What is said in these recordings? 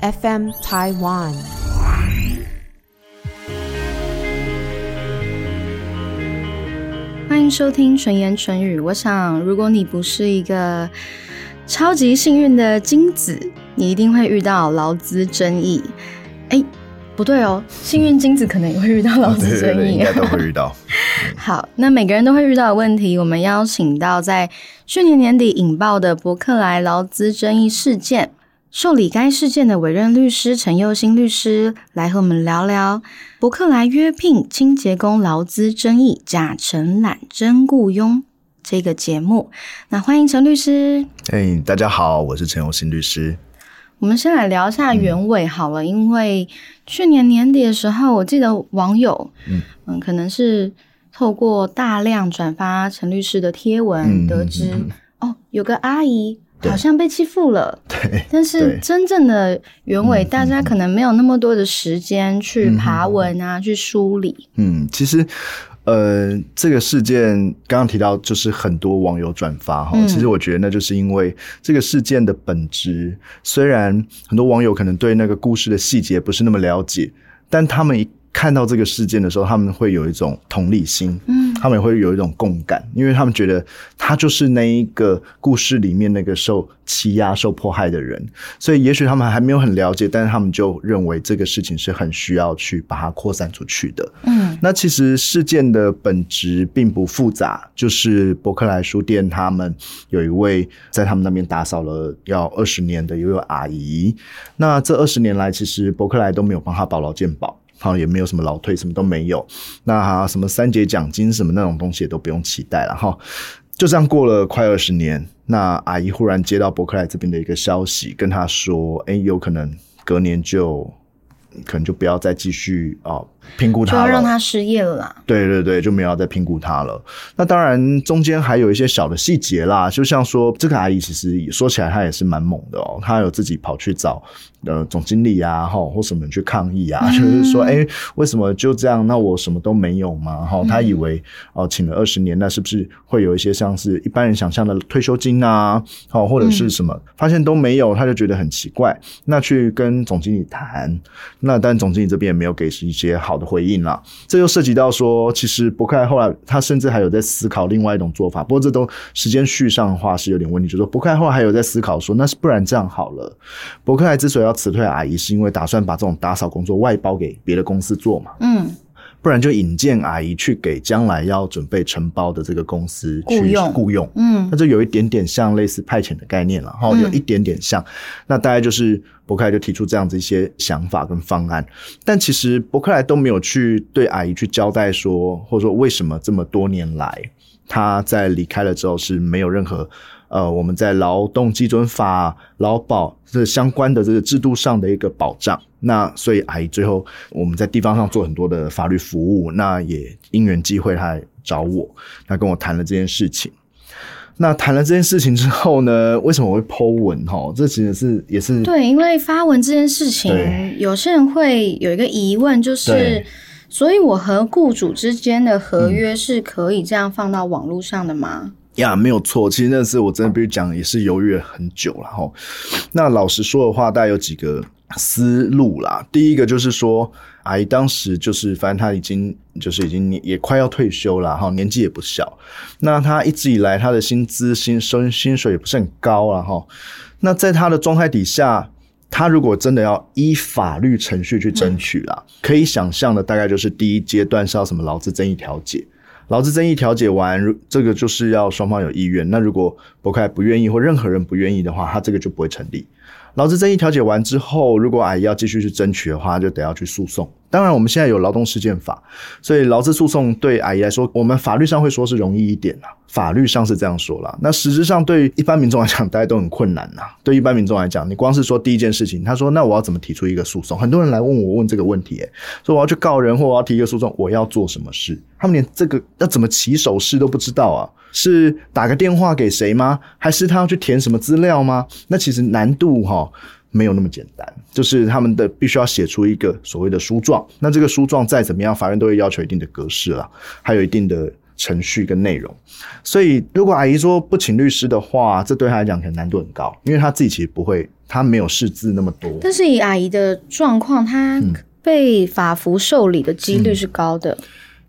FM Taiwan。欢迎收听纯言纯语。我想，如果你不是一个超级幸运的金子，你一定会遇到劳资争议。哎，不对哦，幸运金子可能也会遇到劳资争议，应该都会遇到。好，那每个人都会遇到的问题，我们邀请到在去年年底引爆的伯克莱劳资争议事件，受理该事件的委任律师陈佑新律师来和我们聊聊伯克莱约聘清洁工劳资争议假承揽真雇佣这个节目。那欢迎陈律师。哎，大家好，我是陈佑新律师。我们先来聊一下原委好了，因为去年年底的时候，我记得网友嗯嗯，可能是。透过大量转发陈律师的贴文，得知哦，有个阿姨好像被欺负了。对，但是真正的原委，大家可能没有那么多的时间去爬文啊，去梳理。嗯，其实，呃，这个事件刚刚提到，就是很多网友转发哈。其实我觉得，那就是因为这个事件的本质，虽然很多网友可能对那个故事的细节不是那么了解，但他们一。看到这个事件的时候，他们会有一种同理心，嗯，他们也会有一种共感，因为他们觉得他就是那一个故事里面那个受欺压、受迫害的人，所以也许他们还没有很了解，但是他们就认为这个事情是很需要去把它扩散出去的。嗯，那其实事件的本质并不复杂，就是伯克莱书店他们有一位在他们那边打扫了要二十年的一位阿姨，那这二十年来，其实伯克莱都没有帮他保劳健保。好，也没有什么老退，什么都没有。那什么三节奖金什么那种东西也都不用期待了哈。就这样过了快二十年，那阿姨忽然接到伯克莱这边的一个消息，跟她说：“哎，有可能隔年就。”可能就不要再继续啊评估他就要让他失业了啦。对对对，就没有再评估他了。那当然中间还有一些小的细节啦，就像说这个阿姨其实说起来她也是蛮猛的哦，她有自己跑去找呃总经理啊哈或什么去抗议啊，就是说哎为什么就这样？那我什么都没有吗？哈，她以为哦请了二十年，那是不是会有一些像是一般人想象的退休金啊？好或者是什么？发现都没有，她就觉得很奇怪。那去跟总经理谈。那但总经理这边也没有给一些好的回应了，这又涉及到说，其实伯克莱后来他甚至还有在思考另外一种做法，不过这都时间续上的话是有点问题，就说伯克莱后来还有在思考说，那是不然这样好了，伯克莱之所以要辞退阿姨，是因为打算把这种打扫工作外包给别的公司做嘛，嗯。不然就引荐阿姨去给将来要准备承包的这个公司雇佣雇佣，嗯，那就有一点点像类似派遣的概念了，哈，有一点点像。那大概就是伯克莱就提出这样子一些想法跟方案，但其实伯克莱都没有去对阿姨去交代说，或者说为什么这么多年来他在离开了之后是没有任何。呃，我们在劳动基准法、劳保这相关的这个制度上的一个保障，那所以阿姨最后我们在地方上做很多的法律服务，那也因缘际会，他来找我，他跟我谈了这件事情。那谈了这件事情之后呢，为什么会剖文？哈，这其实是也是对，因为发文这件事情，有些人会有一个疑问，就是所以我和雇主之间的合约是可以这样放到网络上的吗？呀，没有错。其实那次我真的必须讲，也是犹豫了很久了哈。那老实说的话，大概有几个思路啦。第一个就是说，阿姨当时就是，反正她已经就是已经也快要退休了哈，年纪也不小。那她一直以来，她的薪资薪薪薪水也不是很高了哈。那在她的状态底下，她如果真的要依法律程序去争取啦，可以想象的大概就是第一阶段是要什么劳资争议调解。劳资争议调解完，这个就是要双方有意愿。那如果伯凯不愿意，或任何人不愿意的话，他这个就不会成立。劳资争议调解完之后，如果阿姨要继续去争取的话，就得要去诉讼。当然，我们现在有劳动事件法，所以劳资诉讼对阿姨来说，我们法律上会说是容易一点啦。法律上是这样说啦。那实质上对一般民众来讲，大家都很困难呐。对一般民众来讲，你光是说第一件事情，他说那我要怎么提出一个诉讼？很多人来问我问这个问题，说我要去告人或我要提一个诉讼，我要做什么事？他们连这个要怎么起手势都不知道啊？是打个电话给谁吗？还是他要去填什么资料吗？那其实难度哈。没有那么简单，就是他们的必须要写出一个所谓的书状，那这个书状再怎么样，法院都会要求一定的格式了，还有一定的程序跟内容。所以，如果阿姨说不请律师的话，这对她来讲可能难度很高，因为她自己其实不会，她没有识字那么多。但是以阿姨的状况，她被法服受理的几率是高的。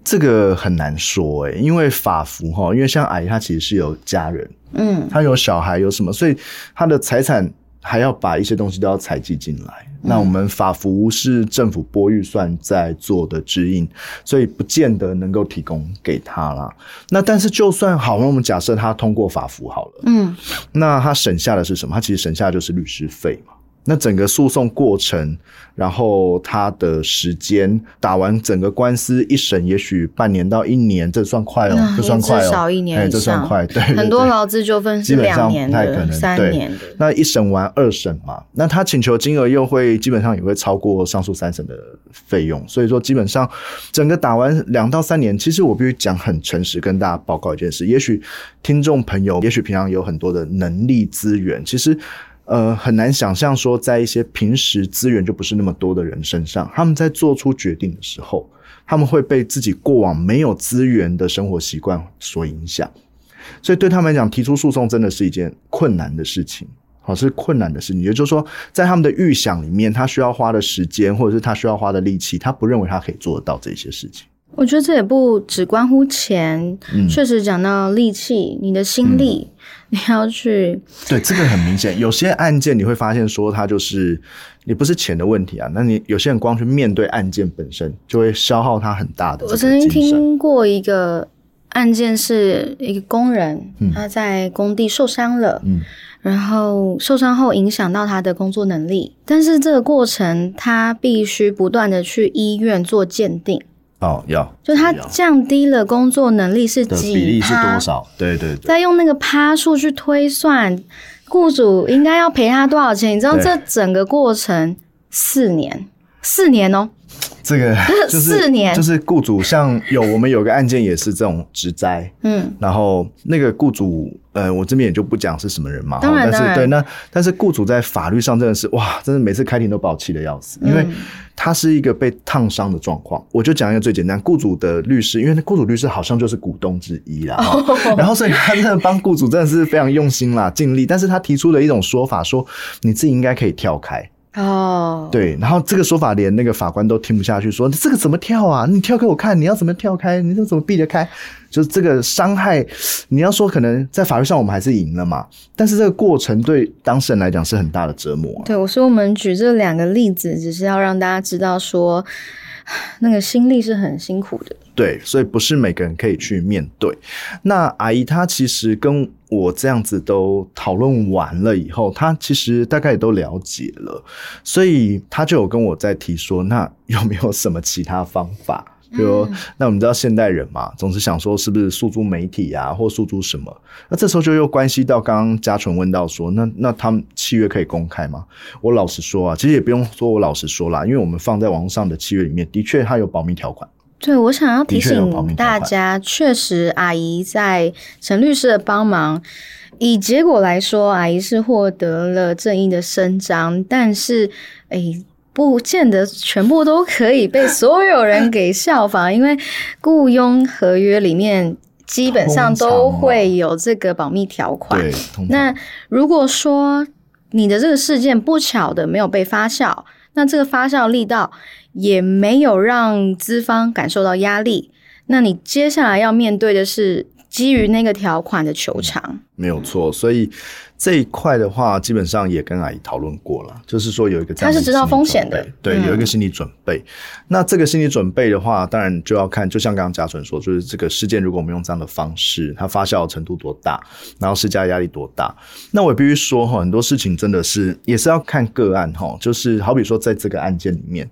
这个很难说诶、因为法服哈，因为像阿姨她其实是有家人，嗯，她有小孩有什么，所以她的财产还要把一些东西都要采集进来。那我们法服是政府拨预算在做的指引，所以不见得能够提供给他啦。那但是就算好，那我们假设他通过法服好了，嗯，那他省下的是什么？他其实省下的就是律师费嘛。那整个诉讼过程，然后他的时间打完整个官司一审，也许半年到一年，这算快哦，那这算快哦，至少一年哎以上这算快，对，很多对劳资纠纷是两年的、三年的。那一审完二审嘛，那他请求金额又会基本上也会超过上诉三审的费用，所以说基本上整个打完两到三年，其实我必须讲很诚实跟大家报告一件事，也许听众朋友，也许平常有很多的能力资源，其实。呃，很难想象说，在一些平时资源就不是那么多的人身上，他们在做出决定的时候，他们会被自己过往没有资源的生活习惯所影响。所以对他们来讲，提出诉讼真的是一件困难的事情，好是困难的事情。也就是说，在他们的预想里面，他需要花的时间，或者是他需要花的力气，他不认为他可以做得到这些事情。我觉得这也不只关乎钱，嗯确实讲到力气，你的心力，你要去对，这个很明显。有些案件你会发现说，它就是你不是钱的问题啊，那你有些人光去面对案件本身，就会消耗他很大的我曾经。听过一个案件，是一个工人、嗯他在工地受伤了，嗯然后受伤后影响到他的工作能力，但是这个过程他必须不断的去医院做鉴定，哦，要就他降低了工作能力是的几比例是趴多少？对对对。再用那个趴数去推算，雇主应该要赔他多少钱？你知道对这整个过程四年，四年哦，这个 就是四年。就是雇主像有我们有个案件也是这种职灾，嗯，然后那个雇主，呃，我这边也就不讲是什么人嘛，但是对，那但是雇主在法律上真的是哇，真的每次开庭都把我气的要死，因为嗯。他是一个被烫伤的状况。我就讲一个最简单，雇主的律师，因为那雇主律师好像就是股东之一啦，哦。然后所以他真的帮雇主真的是非常用心啦，尽力，但是他提出了一种说法，说你自己应该可以跳开。哦，对，然后这个说法连那个法官都听不下去，说这个怎么跳啊？你跳给我看，你要怎么跳开？你这怎么避得开？就是这个伤害，你要说可能在法律上我们还是赢了嘛，但是这个过程对当事人来讲是很大的折磨、啊。对，我说我们举这两个例子，只是要让大家知道说，那个心力是很辛苦的。对，所以不是每个人可以去面对。那阿姨她其实跟我这样子都讨论完了以后，他其实大概也都了解了，所以他就有跟我在提说，那有没有什么其他方法？比如，嗯那我们知道现代人嘛，总是想说是不是诉诸媒体啊，或诉诸什么？那这时候就又关系到刚刚嘉纯问到说，那那他们契约可以公开吗？我老实说啊，其实也不用说我老实说啦，因为我们放在网络上的契约里面，的确它有保密条款。对，我想要提醒大家，确实阿姨在陈律师的帮忙，以结果来说，阿姨是获得了正义的伸张，但是，诶。不见得全部都可以被 所有人给效仿，因为雇佣合约里面基本上都会有这个保密条款。那如果说你的这个事件不巧的没有被发酵，那这个发酵力道也没有让资方感受到压力，那你接下来要面对的是基于那个条款的球场。没有错，所以这一块的话，基本上也跟阿姨讨论过了，就是说有一个他是知道风险的对，嗯有一个心理准备。那这个心理准备的话，当然就要看，就像刚刚嘉纯说，就是这个事件，如果我们用这样的方式，它发酵的程度多大，然后施加压力多大，那我也必须说哈，很多事情真的是也是要看个案哈，就是好比说在这个案件里面，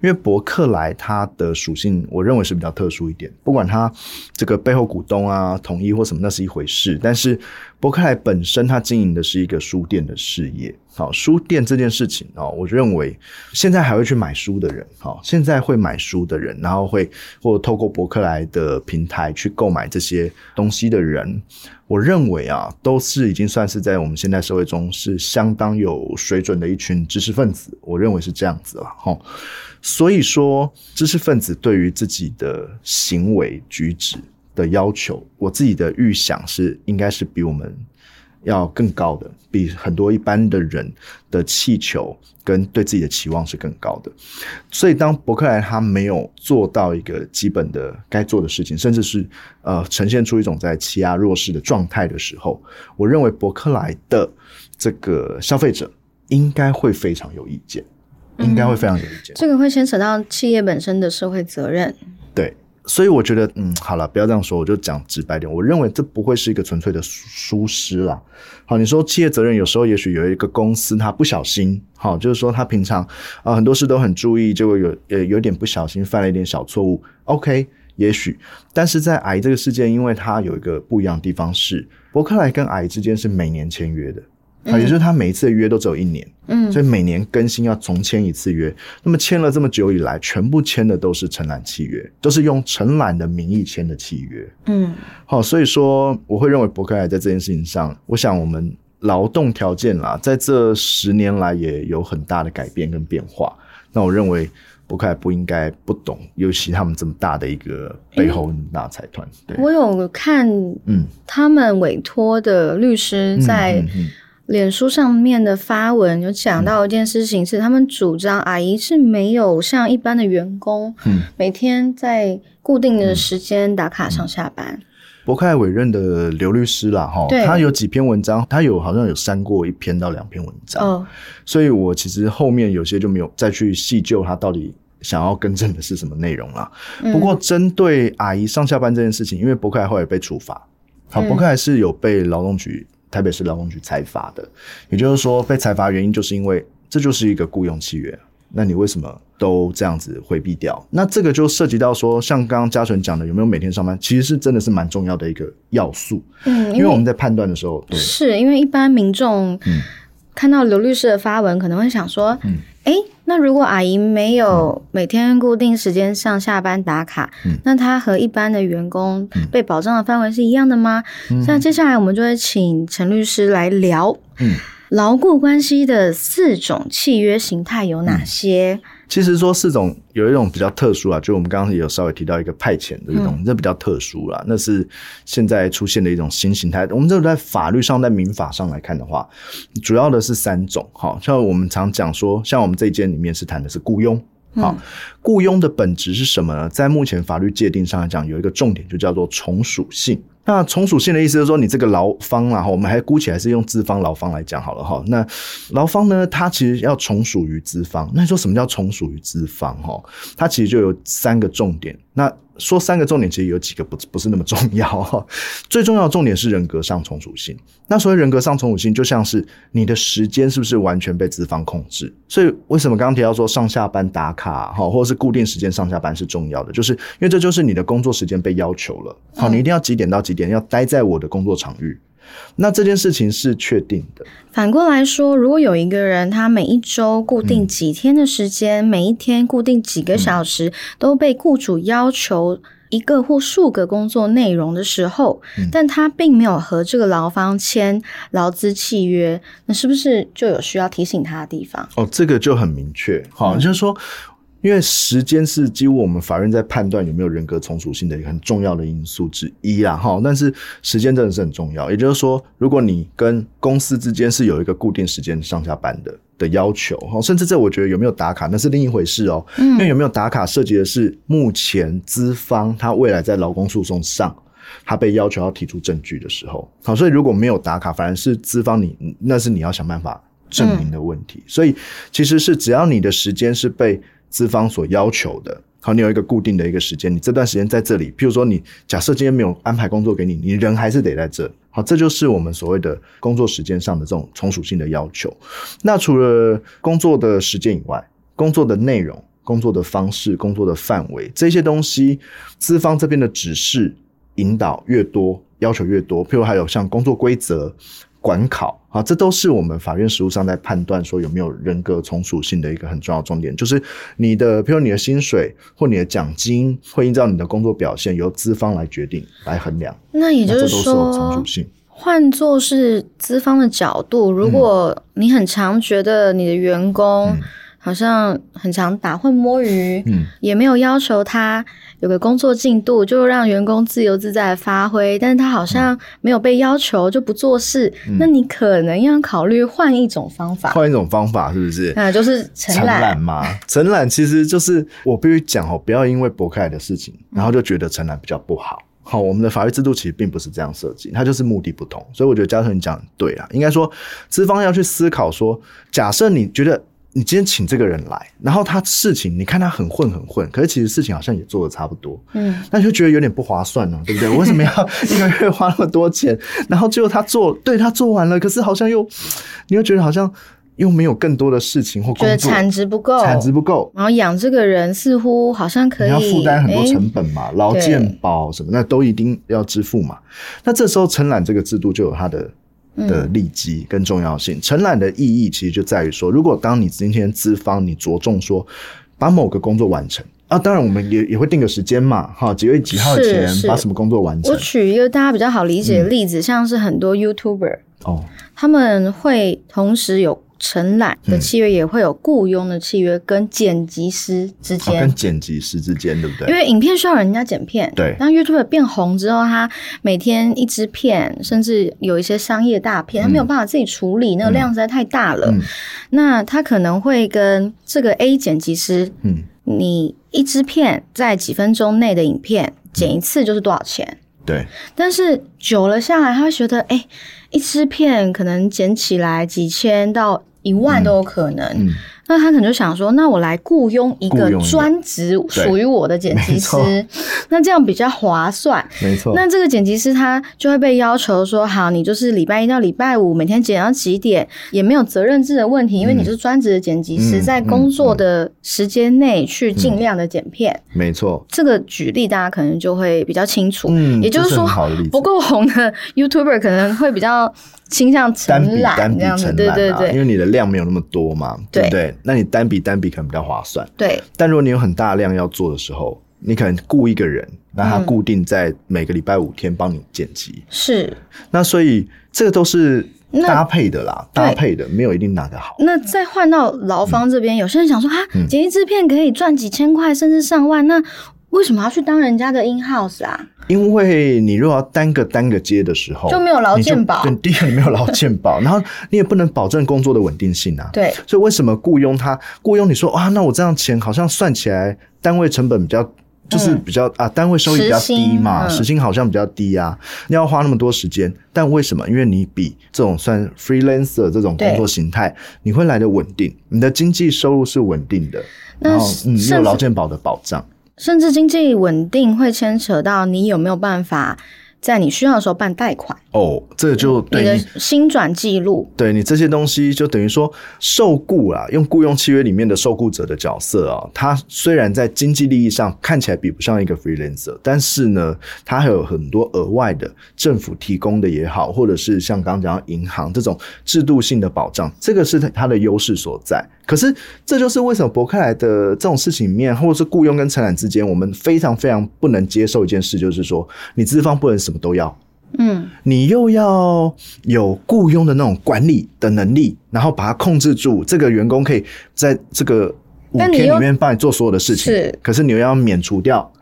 因为伯克莱它的属性，我认为是比较特殊一点，不管它这个背后股东啊、统一或什么，那是一回事，但是伯克莱本身它经营的是一个书店的事业。好，书店这件事情哦，我认为现在还会去买书的人，好，现在会买书的人，然后会或透过伯克莱的平台去购买这些东西的人，我认为啊，都是已经算是在我们现代社会中是相当有水准的一群知识分子，我认为是这样子了，哈。所以说，知识分子对于自己的行为举止的要求，我自己的预想是应该是比我们要更高的，比很多一般的人的气球跟对自己的期望是更高的。所以当伯克莱他没有做到一个基本的该做的事情，甚至是呃呈现出一种在欺压弱势的状态的时候，我认为伯克莱的这个消费者应该会非常有意见，应该会非常有意见。这个会牵扯到企业本身的社会责任。所以我觉得，嗯，好了，不要这样说，我就讲直白点。我认为这不会是一个纯粹的疏失啦。好，你说企业责任，有时候也许有一个公司他不小心，好，就是说他平常啊很多事都很注意，结果有呃有点不小心犯了一点小错误。OK，也许，但是在癌这个事件，因为它有一个不一样的地方是，伯克莱跟癌之间是每年签约的。啊，也就是他每一次的约都只有一年，嗯，所以每年更新要重签一次约。那么签了这么久以来，全部签的都是承揽契约，都是用承揽的名义签的契约，嗯，好，所以说我会认为伯克莱在这件事情上，我想我们劳动条件啦，在这十年来也有很大的改变跟变化。那我认为伯克莱不应该不懂，尤其他们这么大的一个背后大财团。对，我有看，嗯，他们委托的律师在。脸书上面的发文有讲到一件事情，是他们主张阿姨是没有像一般的员工，嗯，每天在固定的时间打卡上下班。博克委任的刘律师啦，哈，他有几篇文章，他有好像有删过一篇到两篇文章，哦，所以我其实后面有些就没有再去细究他到底想要更正的是什么内容了。不过针对阿姨上下班这件事情，因为博克后来被处罚，好，博克是有被劳动局。台北市劳工局裁罚的，也就是说被裁罚原因就是因为这就是一个雇佣契约，那你为什么都这样子回避掉？那这个就涉及到说，像刚刚嘉纯讲的，有没有每天上班，其实是真的是蛮重要的一个要素。嗯，因为我们在判断的时候，是因为一般民众看到刘律师的发文，可能会想说，嗯。哎，那如果阿姨没有每天固定时间上下班打卡，那她和一般的员工被保障的范围是一样的吗？那接下来我们就会请陈律师来聊，牢固关系的四种契约形态有哪些？其实说四种有一种比较特殊啊，就我们刚刚也有稍微提到一个派遣的一种，这比较特殊啦，那是现在出现的一种新形态。我们这个在法律上，在民法上来看的话，主要的是三种。哈，像我们常讲说，像我们这一间里面是谈的是雇佣。好，雇佣的本质是什么呢？在目前法律界定上来讲，有一个重点就叫做从属性。那从属性的意思就是说，你这个劳方啊，我们还姑且还是用资方劳方来讲好了哈。那劳方呢，它其实要从属于资方。那你说什么叫从属于资方？哈，它其实就有三个重点。那说三个重点，其实有几个不不是那么重要哈。最重要的重点是人格上从属性。那所谓人格上从属性，就像是你的时间是不是完全被资方控制？所以为什么刚刚提到说上下班打卡哈，或者是固定时间上下班是重要的？就是因为这就是你的工作时间被要求了。好，你一定要几点到几点要待在我的工作场域。那这件事情是确定的。反过来说，如果有一个人，他每一周固定几天的时间，每一天固定几个小时，都被雇主要求一个或数个工作内容的时候，但他并没有和这个劳方签劳资契约，那是不是就有需要提醒他的地方？哦，这个就很明确，好，就是说。因为时间是几乎我们法院在判断有没有人格从属性的一个很重要的因素之一啊，哈。但是时间真的是很重要，也就是说，如果你跟公司之间是有一个固定时间上下班的的要求，哈，甚至这我觉得有没有打卡那是另一回事哦。因为有没有打卡涉及的是目前资方他未来在劳工诉讼上他被要求要提出证据的时候，好，所以如果没有打卡，反而是资方你那是你要想办法证明的问题。所以其实是只要你的时间是被资方所要求的，好，你有一个固定的一个时间，你这段时间在这里。譬如说，你假设今天没有安排工作给你，你人还是得在这。好，这就是我们所谓的工作时间上的这种从属性的要求。那除了工作的时间以外，工作的内容、工作的方式、工作的范围这些东西，资方这边的指示引导越多，要求越多。譬如还有像工作规则。管考啊，这都是我们法院实务上在判断说有没有人格从属性的一个很重要重点，就是你的，譬如你的薪水或你的奖金，会依照你的工作表现由资方来决定来衡量。那也就是说，从属性换作是资方的角度，如果你很常觉得你的员工。好像很常打混摸鱼，嗯，也没有要求他有个工作进度，就让员工自由自在的发挥。但是他好像没有被要求就不做事，那你可能要考虑换一种方法，换一种方法是不是？那就是承承揽揽嘛，承揽 其实就是我必须讲哦，不要因为博客来的事情，然后就觉得承揽比较不好。好，我们的法律制度其实并不是这样设计，它就是目的不同。所以我觉得嘉诚你讲得对啊，应该说资方要去思考说，假设你觉得你今天请这个人来，然后他事情你看他很混很混，可是其实事情好像也做的差不多，嗯，那你就觉得有点不划算了，对不对？我为什么要？一个月花那么多钱，然后结果他做对他做完了，可是好像又你又觉得好像又没有更多的事情或觉得工作，产值不够，产值不够，然后养这个人似乎好像可以你要负担很多成本嘛，劳健保什么那都一定要支付嘛。那这时候承揽这个制度就有它的嗯的利基跟重要性。承揽的意义其实就在于说，如果当你今天资方你着重说把某个工作完成。啊，当然，我们也也会定个时间嘛，哈，几月几号前把什么工作完成我？举一个大家比较好理解的例子，像是很多 YouTuber，哦，他们会同时有承揽的契约，也会有雇佣的契约，跟剪辑师之啊间。跟剪辑师之间，对不对？因为影片需要人家剪片，对当 YouTube 变红之后，他每天一支片，甚至有一些商业大片，他没有办法自己处理，那个量实在太大了。嗯那他可能会跟这个 A 剪辑师，嗯，你一支片在几分钟内的影片剪一次就是多少钱？对，但是久了下来，他会觉得，哎、一支片可能捡起来几千到一万都有可能。嗯，那他可能就想说，那我来雇佣一个专职属于我的剪辑师，那这样比较划算。没错。那这个剪辑师他就会被要求说，好，你就是礼拜一到礼拜五每天剪到几点，也没有责任制的问题，因为你是专职的剪辑师，嗯在工作的时间内去尽量的剪片。没错，这个举例大家可能就会比较清楚。嗯，也就是说不够红的 YouTuber 可能会比较倾向单承揽笔单笔这样子，承揽啊，对对对因为你的量没有那么多嘛，对不对对？那你单笔单笔可能比较划算。对，但如果你有很大量要做的时候，你可能雇一个人，让他嗯固定在每个礼拜五天帮你剪辑。是。那所以这个都是搭配的啦，搭配的没有一定哪个好。那再换到劳方这边，有些人想说啊，嗯剪辑制片可以赚几千块，甚至上万，那为什么要去当人家的 in house 啊？因为你如果要单个单个接的时候，就没有劳健保对，第一个你没有劳健保，然后你也不能保证工作的稳定性啊。对，所以为什么雇佣他？雇佣你说啊，那我这样钱好像算起来单位成本比较。就是比较、啊，单位收益比较低嘛，嗯时薪好像比较低啊，你要花那么多时间，但为什么？因为你比这种算 freelancer 这种工作形态，你会来的稳定，你的经济收入是稳定的，然后嗯，你有劳健保的保障，甚至经济稳定会牵扯到你有没有办法在你需要的时候办贷款，哦，这个就你的对你薪转记录。对你这些东西，就等于说受雇啊，用雇佣契约里面的受雇者的角色啊，他虽然在经济利益上看起来比不上一个 freelancer，但是呢，他还有很多额外的政府提供的也好，或者是像刚刚讲到银行这种制度性的保障，这个是他的优势所在。可是这就是为什么伯克莱的这种事情里面，或者是雇佣跟承揽之间，我们非常非常不能接受一件事，就是说你资方不能什么都要。嗯，你又要有雇佣的那种管理的能力，然后把它控制住，这个员工可以在这个五天里面帮你做所有的事情。是可是你又要免除掉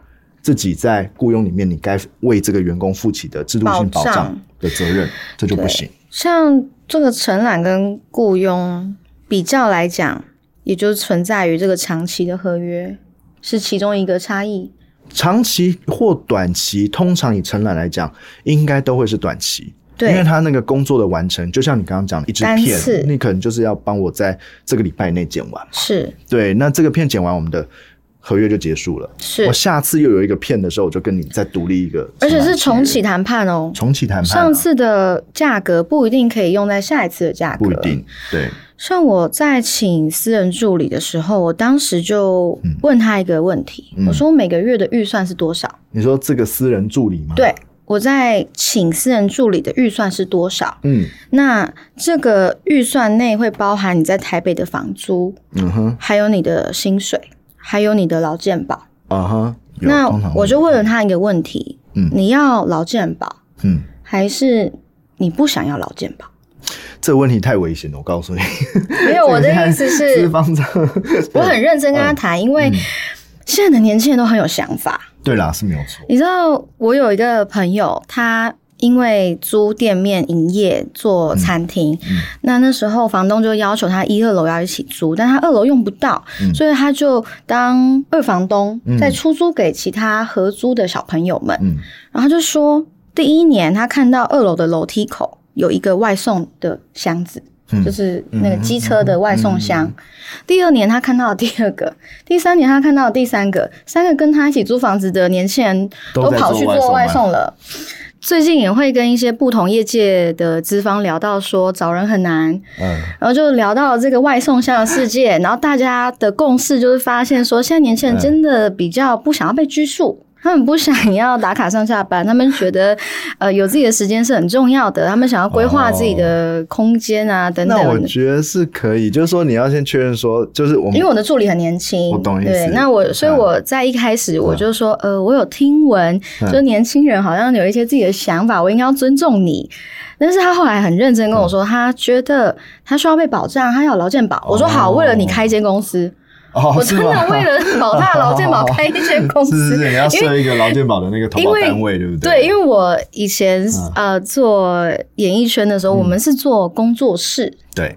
自己在雇佣里面你该为这个员工负起的制度性保障保障的责任，这就不行。像这个承揽跟雇佣比较来讲，也就存在于这个长期的合约是其中一个差异。长期或短期，通常以承揽来讲，应该都会是短期。对因为他那个工作的完成，就像你刚刚讲的一支单次片，你可能就是要帮我在这个礼拜内剪完。是对，那这个片剪完，我们的合约就结束了。是我，下次又有一个片的时候，我就跟你再独立一个，而且是重启谈判哦。重启谈判啊、上次的价格不一定可以用在下一次的价格，不一定。对，像我在请私人助理的时候，我当时就问他一个问题，嗯我说每个月的预算是多少？你说这个私人助理吗？，对，我在请私人助理的预算是多少？嗯那这个预算内会包含你在台北的房租，嗯哼还有你的薪水，还有你的劳健保。啊哈。那我就问了他一个问题：嗯你要劳健保，嗯，还是你不想要劳健保？这个问题太危险了，我告诉你。没有，我的意思是 我很认真跟他 谈，因为现在的年轻人都很有想法。对啦，是没有错。你知道，我有一个朋友，他因为租店面营业做餐厅，那那时候房东就要求他一二楼要一起租，但他二楼用不到，所以他就当二房东，再出租给其他合租的小朋友们。嗯然后他就说，第一年他看到二楼的楼梯口有一个外送的箱子。嗯就是那个机车的外送箱。第二年他看到了第二个，第三年他看到了第三个，三个跟他一起租房子的年轻人都跑去做外送吗做外送了。最近也会跟一些不同业界的资方聊到说找人很难，嗯，然后就聊到这个外送箱的世界，然后大家的共识就是发现说，现在年轻人真的比较不想要被拘束。他们不想要打卡上下班，他们觉得，呃，有自己的时间是很重要的。他们想要规划自己的空间啊，等那我。觉得是可以，就是说你要先确认说，就是我们因为我的助理很年轻，我懂意思对，那我所以我在一开始我就说，呃，我有听闻，就是年轻人好像有一些自己的想法，我应该要尊重你。但是他后来很认真跟我说，他觉得他需要被保障，他要劳健保。我说好，为了你开一间公司，哦，我真的为了保他的劳健保开一间公司，是是是，你要设一个劳健保的那个投保单位，对不对，对因为为我以前、嗯。呃做演艺圈的时候，我们是做工作室，对。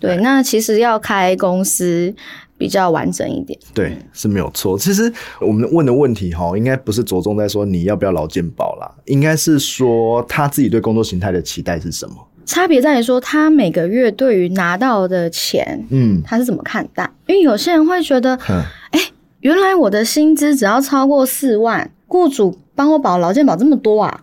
对，那其实要开公司比较完整一点。对是没有错。其实我们问的问题哈，应该不是着重在说你要不要劳健保啦，应该是说他自己对工作形态的期待是什么。差别在于说，他每个月对于拿到的钱，嗯他是怎么看待？因为有些人会觉得，哼原来我的薪资只要超过四万，雇主帮我保劳健保这么多啊！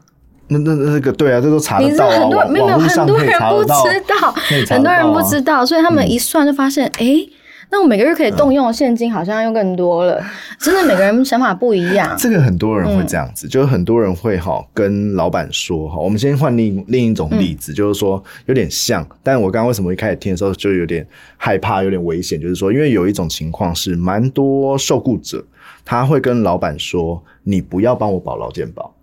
那那那个对啊，这都查你知道得到啊，很多没有很多人不知道，很多人不知道，所以他们一算就发现，诶，那我每个月可以动用的现金好像又更多了。真的每个人想法不一样。这个很多人嗯会这样子，就是很多人会哈跟老板说哈，我们先换另另一种例嗯子，就是说有点像，但我刚刚为什么一开始听的时候就有点害怕，有点危险，就是说，因为有一种情况是蛮多受雇者他会跟老板说，你不要帮我保劳健保。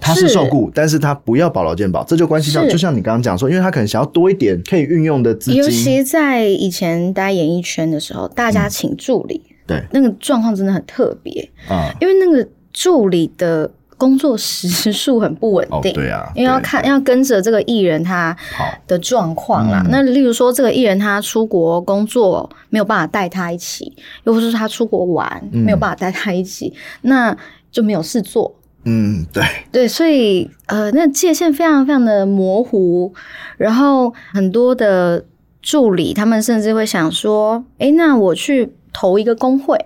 他是是。受雇，但是他不要保劳健保，这就关系到，就像你刚刚讲说，因为他可能想要多一点可以运用的资金，尤其在以前待演艺圈的时候，大家请助理，对。那个状况真的很特别，啊、因为那个助理的工作时数很不稳哦，定。对啊，因为要看要跟着这个艺人他的状况啦。嗯。那例如说，这个艺人他出国工作没有办法带他一起，又或是他出国玩、嗯。没有办法带他一起，那就没有事做。嗯，对，对，所以呃，那界限非常非常的模糊，然后很多的助理他们甚至会想说，诶，那我去投一个工会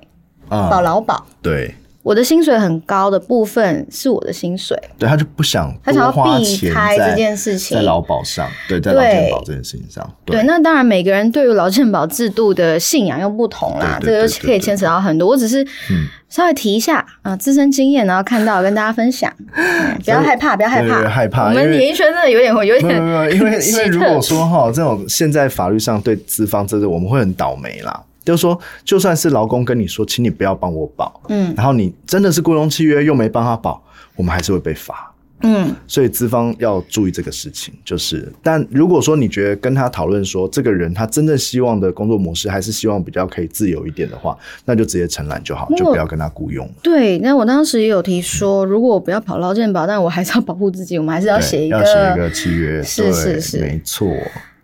啊、保劳保，对，我的薪水很高的部分是我的薪水，对，他就不想他想要避开这件事情。在劳保上，对，在劳健保这件事情上，对，那当然每个人对于劳健保制度的信仰又不同啦，这个可以牵扯到很多。我只是嗯。稍微提一下啊，自身经验，然后看到跟大家分享，嗯 不要害怕，不要害对怕，对害怕我们演艺圈真的有点有没有点因为因为如果说哈，这种现在法律上对资方这个我们会很倒霉啦。就是说，就算是劳工跟你说，请你不要帮我保，嗯然后你真的是雇佣契约又没帮他保，我们还是会被罚。嗯所以资方要注意这个事情，就是，但如果说你觉得跟他讨论说，这个人他真正希望的工作模式，还是希望比较可以自由一点的话，那就直接承揽就好，就不要跟他雇佣。对。那我当时也有提说，如果我不要跑劳健保，但我还是要保护自己，我们还是要对写一要写一个契约，是对是是没错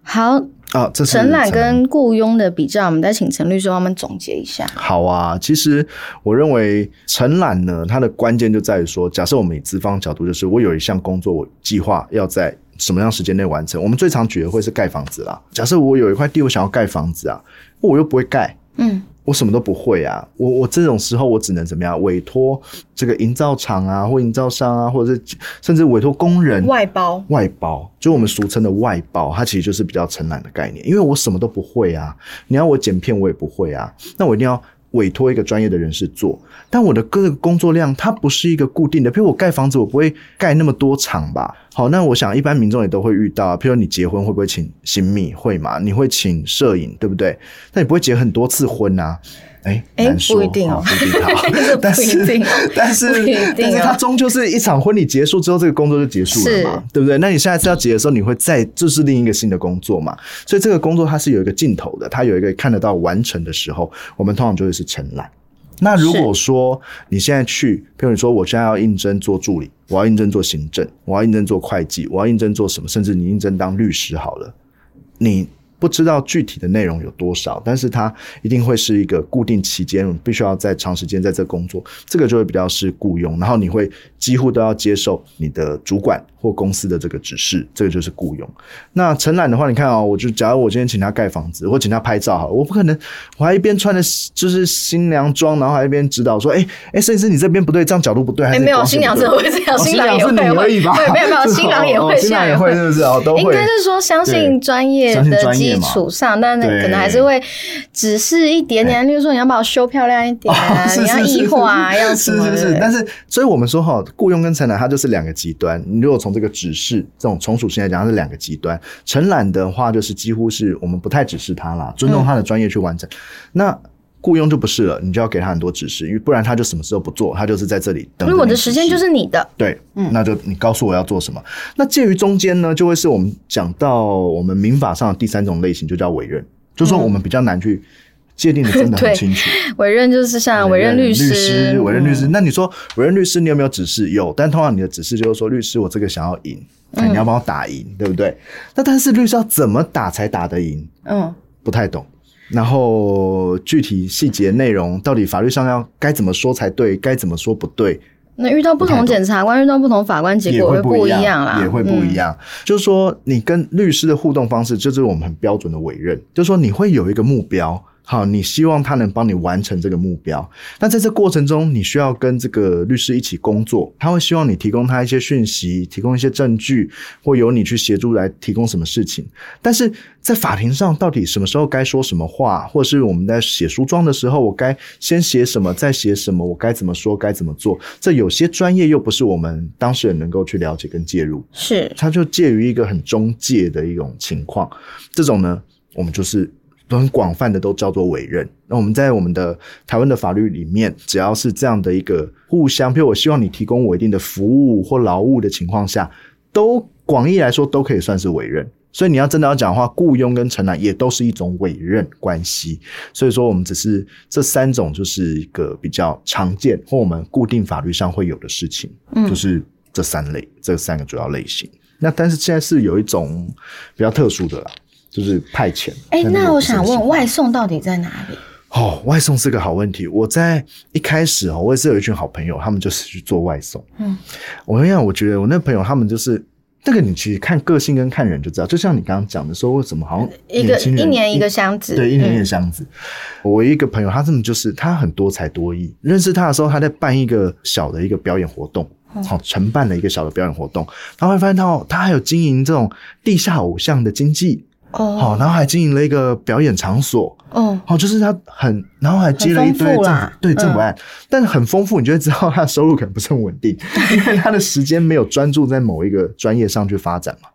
好啊。这是承揽跟雇佣的比较，我们再请陈律师帮我们总结一下。好啊，其实我认为承揽呢，它的关键就在于说，假设我们以资方角度，就是我有一项工作，我计划要在什么样时间内完成。我们最常举的会是盖房子啦。假设我有一块地，我想要盖房子啊，我又不会盖，嗯，我什么都不会啊，我我这种时候我只能怎么样？委托这个营造厂啊，或营造商啊，或者是甚至委托工人外包，外包，就我们俗称的外包，它其实就是比较承揽的概念。因为我什么都不会啊，你要我剪片我也不会啊，那我一定要委托一个专业的人士做。但我的各个工作量它不是一个固定的，比如我盖房子，我不会盖那么多场吧？好，那我想一般民众也都会遇到啊，譬如你结婚会不会请新密会嘛？你会请摄影对不对？那你不会结很多次婚啊？哎，哎难说不一定哦。不一定 但是 但是不一定哦。但是它终究是一场婚礼结束之后，这个工作就结束了嘛，对不对？那你下一次要结的时候，你会再就是另一个新的工作嘛，所以这个工作它是有一个尽头的，它有一个看得到完成的时候，我们通常就会是承揽。那如果说你现在去，譬如你说我现在要应征做助理，我要应征做行政，我要应征做会计，我要应征做什么，甚至你应征当律师好了，你不知道具体的内容有多少，但是它一定会是一个固定期间，必须要在长时间在这工作，这个就会比较是雇佣，然后你会几乎都要接受你的主管或公司的这个指示，这个就是雇佣。那承揽的话，你看哦，我就假如我今天请他盖房子，或请他拍照好了，我不可能我还一边穿的就是新娘装，然后还一边指导说，哎哎，摄影师你这边不对，这样角度不对，还 没有，新娘怎么会这样？哦新娘也会而已吧？对，没有没有，新郎也会，哦新郎也会，是不是？哦，都会。应该是说相信专业相信的基专业嘛础上，但是可能还是会只是一点点，例如说你要把我修漂亮一点啊，你要是是异化啊，要是是是，的。但是所以我们说哈，雇佣跟承揽它就是两个极端。你如果从这个指示这种从属性来讲，它是两个极端。承揽的话，就是几乎是我们不太指示他啦，尊重他的专业去完成。那雇佣就不是了，你就要给他很多指示，因为不然他就什么事都不做，他就是在这里等。因为我的时间就是你的，对，嗯那就你告诉我要做什么。那介于中间呢，就会是我们讲到我们民法上的第三种类型，就叫委任，就是说我们比较难去界定的真的很 清楚。委任就是像委任律师，委任律师。嗯那你说委任律师，你有没有指示？有，但通常你的指示就是说，律师，我这个想要赢，你要帮我打赢，对不对？那但是律师要怎么打才打得赢？嗯，不太懂。然后具体细节内容，到底法律上要该怎么说才对，该怎么说不对，那遇到不同检察官，遇到不同法官，结果会不一样啦，也会不一嗯。样。就是说，你跟律师的互动方式，就是我们很标准的委任，就是说你会有一个目标。好，你希望他能帮你完成这个目标。那在这过程中，你需要跟这个律师一起工作，他会希望你提供他一些讯息，提供一些证据，或由你去协助来提供什么事情。但是在法庭上，到底什么时候该说什么话，或者是我们在写诉状的时候，我该先写什么，再写什么，我该怎么说，该怎么做？这有些专业又不是我们当事人能够去了解跟介入。是他就介于一个很中介的一种情况。这种呢，我们就是都很广泛的都叫做委任。那我们在我们的台湾的法律里面，只要是这样的一个互相，譬如我希望你提供我一定的服务或劳务的情况下，都广义来说都可以算是委任。所以你要真的要讲的话，雇佣跟承揽也都是一种委任关系。所以说，我们只是这三种就是一个比较常见或我们固定法律上会有的事情，嗯就是这三类，这三个主要类型。那但是现在是有一种比较特殊的啦，就是派遣。哎，那我想问，外送到底在哪里？哦，外送是个好问题。我在一开始哦，我也是有一群好朋友，他们就是去做外送。嗯，我跟你讲，我觉得我那朋友他们就是那个，你其实看个性跟看人就知道。就像你刚刚讲的说，为什么好像一个一年一个箱子，对，一年一个嗯箱子。我一个朋友，他真的就是他很多才多艺。认识他的时候，他在办一个小的一个表演活动，嗯好、承办了一个小的表演活动。然后会发现到他还有经营这种地下偶像的经济，哦。好、然后还经营了一个表演场所。哦，好，就是他很，然后还接了一堆政对政府嗯案，但很丰富，你就会知道他的收入可能不是很稳定，因为他的时间没有专注在某一个专业上去发展嘛。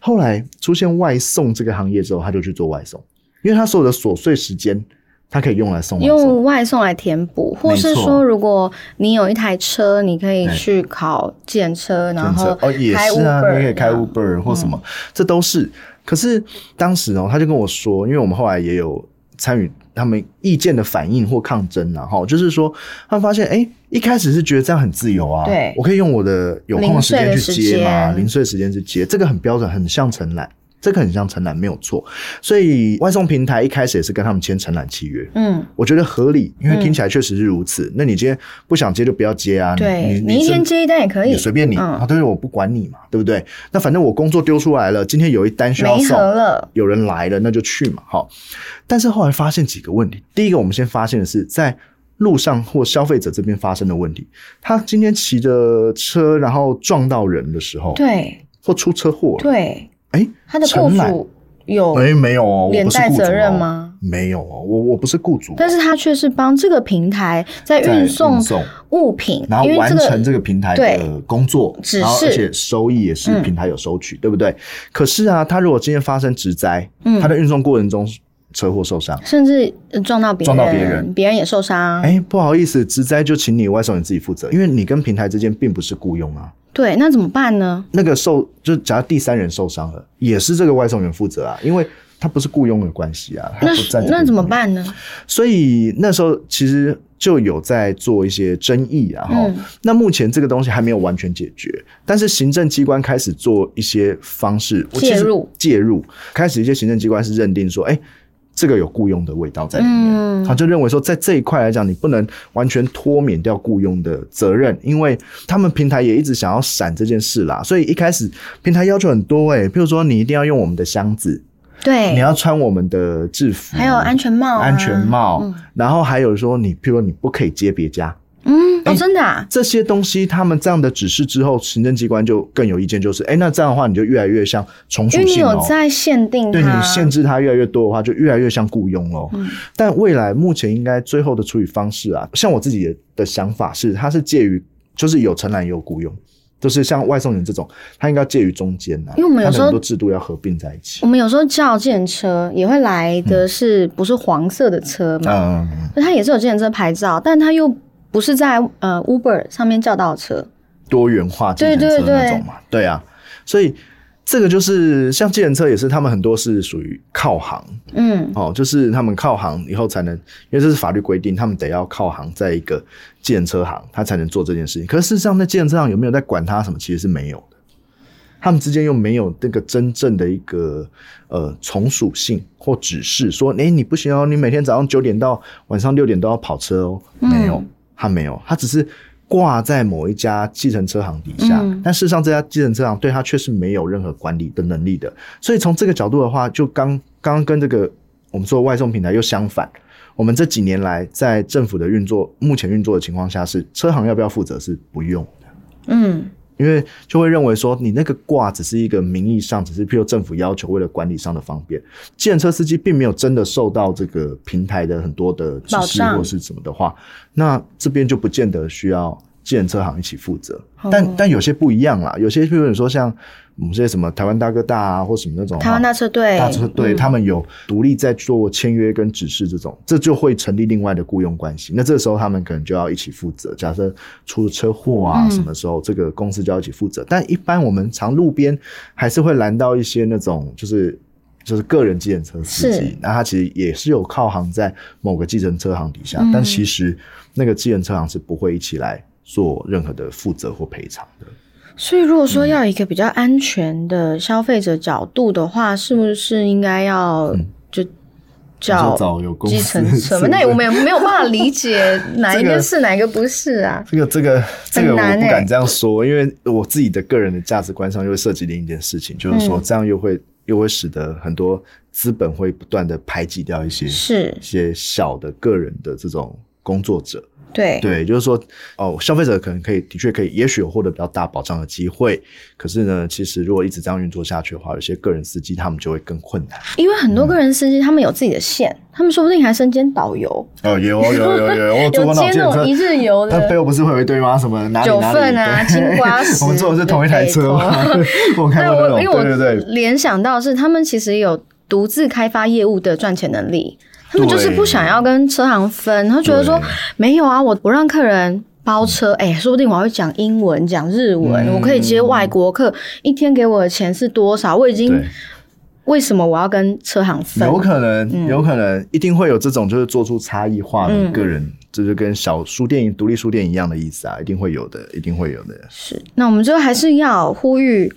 后来出现外送这个行业之后，他就去做外送，因为他所有的琐碎时间，他可以用来送外送。用外送来填补，或是说，如果你有一台车，你可以去考检车，然后哦，也是啊你可以开 Uber 或什么，这都是。可是当时哦，他就跟我说，因为我们后来也有参与他们意见的反应或抗争然后就是说，他们发现，哎，一开始是觉得这样很自由啊，对。我可以用我的有空的时间去接嘛，零碎的时间去接，这个很标准，很像承揽。这个很像承揽，没有错。所以外送平台一开始也是跟他们签承揽契约，嗯，我觉得合理，因为听起来确实是如此。那你今天不想接就不要接啊，对你一天接一单也可以。也随便你、嗯。啊，对，我不管你嘛，对不对？那反正我工作丢出来了，今天有一单需要没送了，有人来了，那就去嘛，好。但是后来发现几个问题，第一个我们先发现的是在路上或消费者这边发生的问题，他今天骑着车然后撞到人的时候，对。或出车祸了，对，哎，他的雇主有，哎没有哦，我连带责任哦吗？没有哦，我我不是雇主哦，但是他却是帮这个平台在在运送物品，然后完成这个个平台的工作，指然后而且收益也是嗯平台有收取，对不对？可是啊，他如果今天发生职灾，嗯他的运送过程中车祸受伤。甚至呃撞到别人，撞到别人别人也受伤。哎，不好意思，职灾就请你外送你自己负责，因为你跟平台之间并不是雇佣啊。对，那怎么办呢？那个受就假如第三人受伤了，也是这个外送员负责啊，因为他不是雇佣的关系啊，他那怎么办呢？所以那时候其实就有在做一些争议啊，哈、嗯那目前这个东西还没有完全解决，但是行政机关开始做一些方式介入介入，开始一些行政机关是认定说，哎、这个有雇佣的味道在里面，嗯。他就认为说，在这一块来讲，你不能完全脱免掉雇佣的责任，因为他们平台也一直想要闪这件事啦，所以一开始平台要求很多、哎，譬如说你一定要用我们的箱子，对。你，要穿我们的制服，还有安全帽啊。安全帽，嗯。然后还有说你，譬如说你不可以接别家嗯，哦，哎真的啊，这些东西，他们这样的指示之后，行政机关就更有意见，就是，哎，那这样的话，你就越来越像从因为你。有在限定对你，限制它越来越多的话，就越来越像雇佣哦。嗯但未来目前应该最后的处理方式啊，像我自己的的想法是，它是介于就是有承揽也有雇佣，就是像外送员这种，它应该介于中间啊。因为我们有时候很多制度要合并在一起我。们有时候叫计程车也会来的是不是黄色的车嘛？嗯，它也是有计程车牌照，但它又不是在呃 Uber 上面叫到车。多元化计程车那种嘛，对啊，所以这个就是像计程车也是，他们很多是属于靠行。嗯，哦，就是他们靠行以后才能，因为这是法律规定，他们得要靠行在一个计程车行，他才能做这件事情。可是事实上，那计程车行有没有在管他什么，其实是没有的。他们之间又没有那个真正的一个呃从属性或指示，说，哎、你不行哦，你每天早上九点到晚上六点都要跑车哦，没有，他没有，他只是挂在某一家计程车行底下，嗯但事实上这家计程车行对他却是没有任何管理的能力的。所以从这个角度的话，就刚刚刚跟这个我们说的外送平台又相反。我们这几年来在政府的运作，目前运作的情况下是车行要不要负责是不用的。嗯，因为就会认为说，你那个挂只是一个名义上，只是譬如政府要求为了管理上的方便，建车司机并没有真的受到这个平台的很多的指示或是什么的话，那这边就不见得需要计程车行一起负责。哦但但有些不一样啦，有些譬如你说像我们这些什么台湾大哥大啊，或什么那种台湾大车队，大车队，嗯他们有独立在做签约跟指示这种，这就会成立另外的雇佣关系。那这时候他们可能就要一起负责。假设出了车祸啊，嗯什么时候这个公司就要一起负责。但一般我们常路边还是会拦到一些那种就是。就是个人计程车司机，那他其实也是有靠行在某个计程车行底下，嗯但其实那个计程车行是不会一起来做任何的负责或赔偿的。所以如果说要一个比较安全的消费者角度的话，是不是应该要就叫就找有公计司程车嘛？那 我们也没有办法理解哪一这个个是哪一个不是啊？这个这个这个我不敢这样说，因为我自己的个人的价值观上又会涉及另一件事情，就是说嗯这样又会又会使得很多资本会不断的排挤掉一些是一些小的个人的这种工作者。对，对，就是说哦，消费者可能可以的确可以，也许有获得比较大保障的机会，可是呢，其实如果一直这样运作下去的话，有些个人司机他们就会更困难。因为很多个人司机他们有自己的线，他们说不定还身兼导游，哦，有有有有 有，我做有过那种计程车接那种一。日游 的那背的。后不是会有一堆吗？什么哪里九哪里？份啊对金瓜 石我们坐的是同一台车吗？我看对过那种，对对对，联想到是他们其实有独自开发业务的赚钱能力，他们就是不想要跟车行分，他觉得说没有啊，我我让客人。包车，哎、说不定我还会讲英文、讲日文，嗯我可以接外国客，一天给我的钱是多少？我已经为什么我要跟车行分？有可能，嗯有可能，一定会有这种就是做出差异化的嗯个人，这就跟小书店、独立书店一样的意思啊，一定会有的，一定会有的。是，那我们最后还是要呼吁，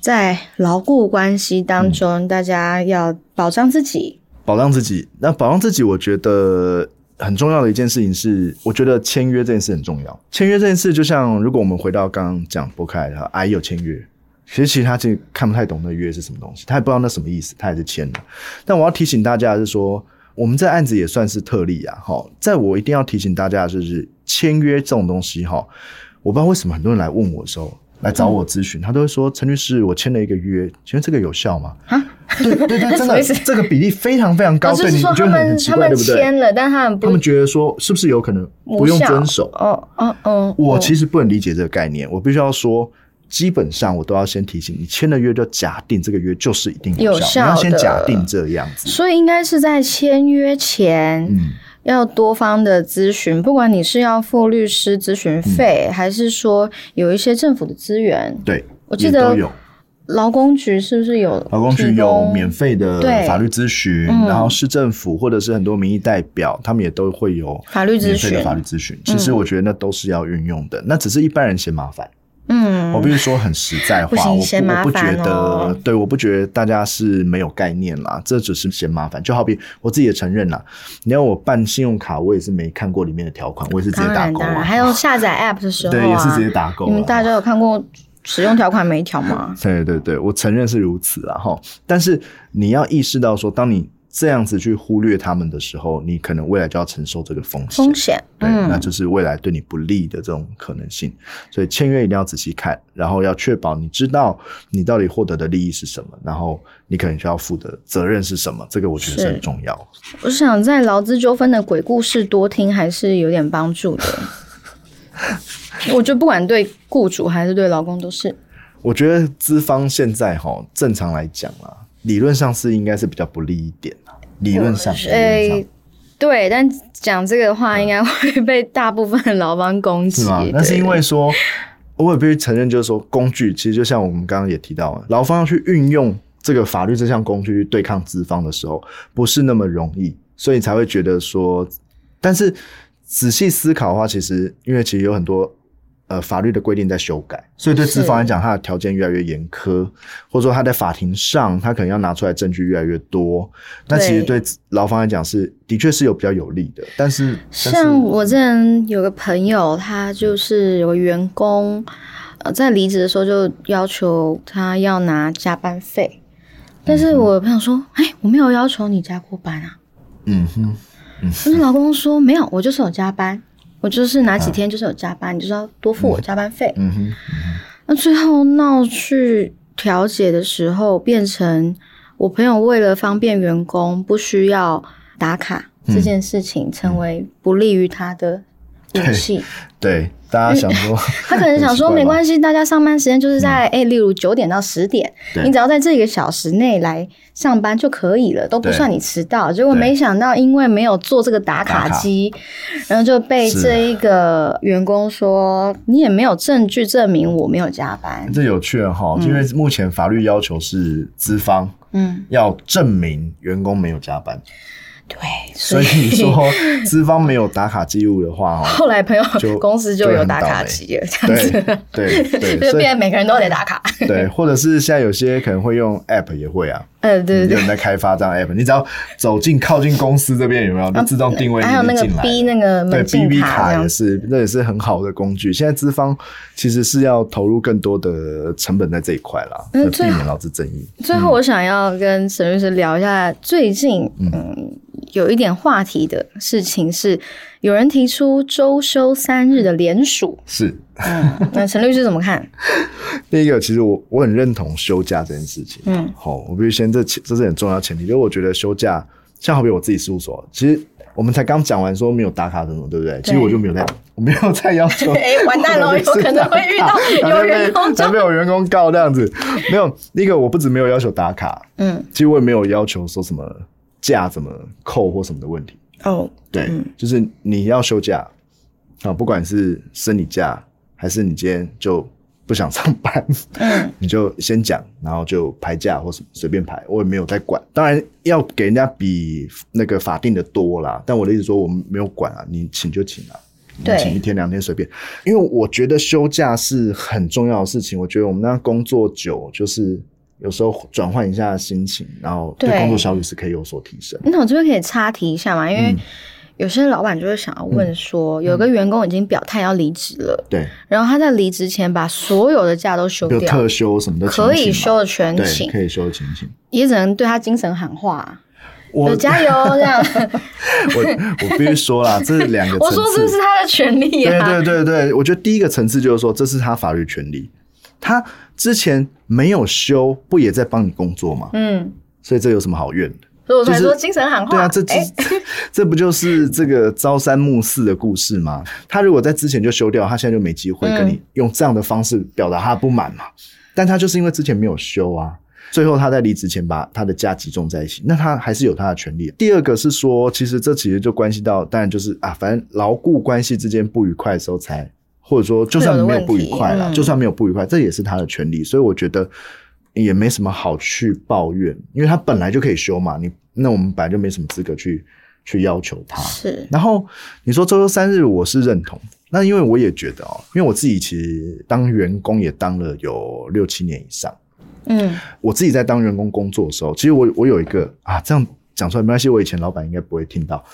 在牢固关系当中，大家要保障自己。保障自己，那保障自己，我觉得很重要的一件事情是，我觉得签约这件事很重要。签约这件事，就像如果我们回到刚刚讲博凯的阿姨有签约，其实其实他其实看不太懂那约是什么东西，他也不知道那什么意思，他也是签了。但我要提醒大家的是说，我们这案子也算是特例啊，哈，在我一定要提醒大家就是签约这种东西，哈，我不知道为什么很多人来问我的时候。来找我咨询，他都会说：“陈律师，我签了一个约，请问这个有效吗？”啊，对对对，真的这个比例非常非常高，对你觉得很很他们奇怪，对不对？们签了，但他们不他们觉得说是不是有可能不用遵守？哦哦哦，我其实实不能理解这个概念，我必须要说，基本上我都要先提醒你，签了约就假定这个约就是一定有效，效你要先假定这样子。所以应该是在签约前，嗯，要多方的咨询，不管你是要付律师咨询费，嗯还是说有一些政府的资源，对，我记得有。劳工局是不是有劳工局有免费的法律咨询，嗯然后市政府或者是很多民意代表，他们也都会有法律咨询免费的法律咨询。其实我觉得那都是要运用的，那只是一般人嫌麻烦。嗯，我必须说很实在不话，我不我不觉得哦，对，我不觉得大家是没有概念啦，这只是嫌麻烦。就好比我自己也承认啦，你要我办信用卡，我也是没看过里面的条款，我也是直接打勾啊。还有下载 App 的时候、啊，对，也是直接打勾啊。你们大家有看过使用条款每一条吗？对对对，我承认是如此啊哈。但是你要意识到说，当你这样子去忽略他们的时候，你可能未来就要承受这个风险。风险，对，那嗯，就是未来对你不利的这种可能性。所以签约一定要仔细看，然后要确保你知道你到底获得的利益是什么，然后你可能需要负的责任是什么。这个我觉得是是很重要。我想在劳资纠纷的鬼故事多听还是有点帮助的。我觉得不管对雇主还是对劳工都是，我觉得资方现在哈，正常来讲啊，理论上是应该是比较不利一点啊。理论上，理论上诶，对，但讲这个的话应该会被大部分的劳方攻击。是吗？那是因为说，我也必须承认，就是说，工具其实就像我们刚刚也提到了，劳方要去运用这个法律这项工具去对抗资方的时候，不是那么容易，所以才会觉得说，但是仔细思考的话，其实因为其实有很多。呃，法律的规定在修改，所以对资方来讲，他的条件越来越严苛，或者说他在法庭上，他可能要拿出来证据越来越多。那其实对。劳方来讲是的确是有比较有利的，但是像我之前有个朋友，他就是有个员工，呃，在离职的时候就要求他要拿加班费，但是我的朋友说，哎、我没有要求你加过班啊。嗯哼，但是老公说没有，我就是有加班，我就是哪几天就是有加班，你就是要多付我加班费。嗯哼。那最后闹去调解的时候，变成我朋友为了方便员工不需要打卡嗯这件事情，成为不利于他的武器。对，大家想说，他可能想说没关系，大家上班时间就是在哎、例如九点到十点，你只要在这个小时内来上班就可以了，都不算你迟到。结果对。没想到，因为没有做这个打卡机，然后就被是这一个员工说你也没有证据证明我没有加班。这有趣了哈，因为目前法律要求是资方嗯，要证明员工没有加班，对，所以你说资方没有打卡记录的话，哦，后来朋友就公司就有打卡机了，这样子，对对变成每个人都得打卡。对，或者是现在有些可能会用 App 也会啊，呃，对对对有人。在开发这样 App，你只要走进靠近公司这边有没有，就自动定位你还有那个 B 那个对 B B 卡也是，那也是很好的工具。现在资方其实是要投入更多的成本在这一块啦，嗯避免劳资争议。最后，我想要跟沈律师聊一下最近嗯有一点话题的事情是，有人提出周休三日的联署，是嗯，那陈律师怎么看？第一个，其实我我很认同休假这件事情。嗯，好，我必须先这这是很重要前提，就是我觉得休假，像好比我自己事务所，其实我们才刚讲完说没有打卡什么，对不对？其实我就没有在，我没有在要求。哎完蛋了有可能会遇到有员工才被有员工告这样子。没有，第一个我不止没有要求打卡，嗯，其实我也没有要求说什么假怎么扣或什么的问题。哦，对，嗯就是你要休假啊，不管是生理假还是你今天就不想上班，嗯，你就先讲，然后就排假或什么随便排，我也没有在管。当然要给人家比那个法定的多啦，但我的意思说我们没有管啊，你请就请啊。你对请一天两天随便，因为我觉得休假是很重要的事情。我觉得我们那工作久，就是有时候转换一下心情，然后对对工作效率是可以有所提升。那我这边可以插题一下嘛，因为嗯有些老板就会想要问说，有个员工已经表态要离职了，对，然后他在离职前把所有的假都休掉特，休什么的，可以休的全对，请，可以休的全勤。也只能对他精神喊话，我加油 这样。我我必须说啦，这是两个层次。我说这是他的权利对啊。对对对，我觉得第一个层次就是说，这是他法律权利，他之前没有休，不也在帮你工作吗？嗯，所以这有什么好怨的？所以我才就是说精神喊话。对啊，这这、哎这不就是这个朝三暮四的故事吗？他如果在之前就休掉，他现在就没机会跟你用这样的方式表达他的不满嘛。但他就是因为之前没有休啊，最后他在离职前把他的假集中在一起，那他还是有他的权利。第二个是说，其实这其实就关系到，当然就是啊，反正牢固关系之间不愉快的时候才。或者说，就算没有不愉快啦，会有的问题嗯就算没有不愉快，这也是他的权利，所以我觉得也没什么好去抱怨，因为他本来就可以休嘛，你那我们本来就没什么资格去去要求他。是然后你说周休三日，我是认同。那因为我也觉得哦，因为我自己其实当员工也当了有六七年以上，嗯我自己在当员工工作的时候，其实我我有一个啊，这样讲出来没关系，我以前老板应该不会听到。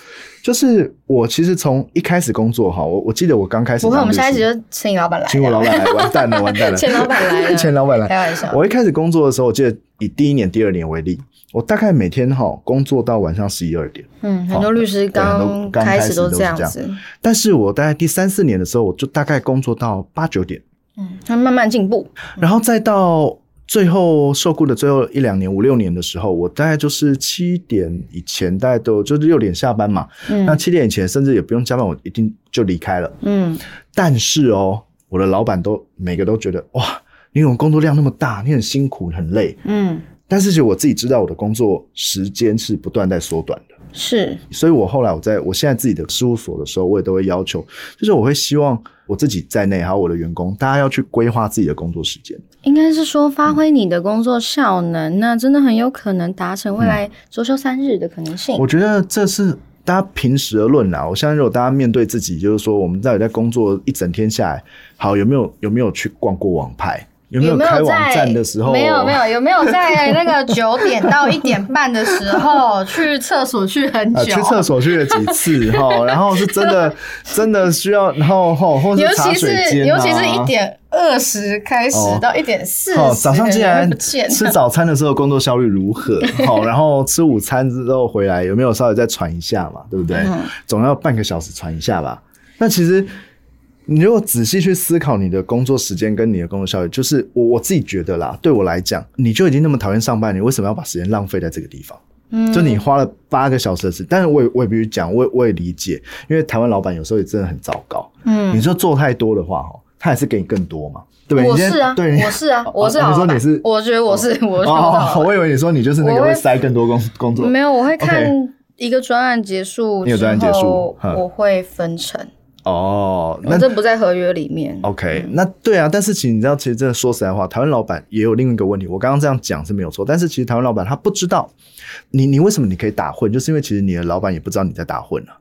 就是我其实从一开始工作哈，我我记得我刚开始不会，我们下一集就请你老板来，请我老板来，完蛋了，完蛋了，钱老板来了。钱老板来，开玩笑。我一开始工作的时候，我记得以第一年、第二年为例，我大概每天哈工作到晚上十一二点。嗯，很多律师刚刚开始都都是这样这样子，但是我大概第三四年的时候，我就大概工作到八九点，嗯，他慢慢进步，然后再到最后受雇的最后一两年、五六年的时候，我大概就是七点以前，大概都就是六点下班嘛。那嗯七点以前甚至也不用加班，我一定就离开了。嗯，但是哦，我的老板都每个都觉得哇，你有工作量那么大，你很辛苦很累。嗯，但是其实我自己知道我的工作时间是不断在缩短的。是，所以我后来我在我现在自己的事务所的时候，我也都会要求，就是我会希望我自己在内，还有我的员工，大家要去规划自己的工作时间。应该是说发挥你的工作效能，那真的很有可能达成未来周休三日的可能性。我觉得这是大家平时而论啦。我相信，如果大家面对自己，就是说我们到底在工作一整天下来，好有没有有没有去逛过网拍？有没有开网站的时候？没有没有，有没有在那个九点到一点半的时候 去厕所去很啊，久？去厕所去了几次 哈，然后是真的真的需要，然后吼或是尤茶其是水间、啊，尤其是一点二十开始哦到一点四十，哦，早上竟然吃早餐的时候工作效率如何？好，然后吃午餐之后回来有没有稍微再喘一下嘛？对不对？嗯总要半个小时喘一下吧。那其实你如果仔细去思考你的工作时间跟你的工作效率，就是我我自己觉得啦，对我来讲，你就已经那么讨厌上班，你为什么要把时间浪费在这个地方？嗯就你花了八个小时的时间，但是我也我也必须讲，我也我也理解，因为台湾老板有时候也真的很糟糕。嗯你说做太多的话，哈，他还是给你更多嘛，对不对？我你是啊，对，我是啊，我是哦你说你是我觉得我是，我是哦，我以为你说你就是那个会会塞更多工工作，没有，我会看一个专案结束你有专案结束我会分成，哦，那我这不在合约里面。OK，那对啊，但是其实你知道，其实真的说实在话，台湾老板也有另一个问题。我刚刚这样讲是没有错，但是其实台湾老板他不知道你你为什么你可以打混，就是因为其实你的老板也不知道你在打混啊。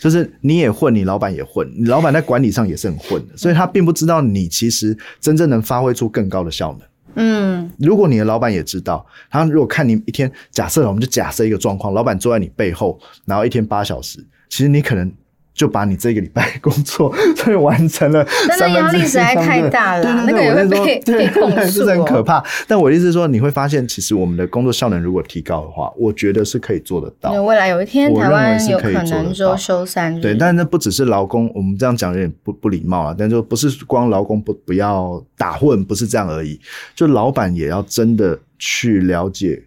就是你也混，你老板也混，你老板在管理上也是很混的，所以他并不知道你其实真正能发挥出更高的效能。嗯，如果你的老板也知道，他如果看你一天，假设我们就假设一个状况，老板坐在你背后，然后一天八小时，其实你可能就把你这个礼拜工作 所以完成了但三分之一那压力实在太大了对对对，那个也会我是说被对被控 诉哦是很可怕。但我的意思是说，你会发现，其实我们的工作效能如果提高的话，我觉得是可以做得到。未来有一天台我认为湾有可能周到休三日，对，但是那不只是劳工，我们这样讲有点不不礼貌啊。但就不是光劳工不不要打混，不是这样而已。就老板也要真的去了解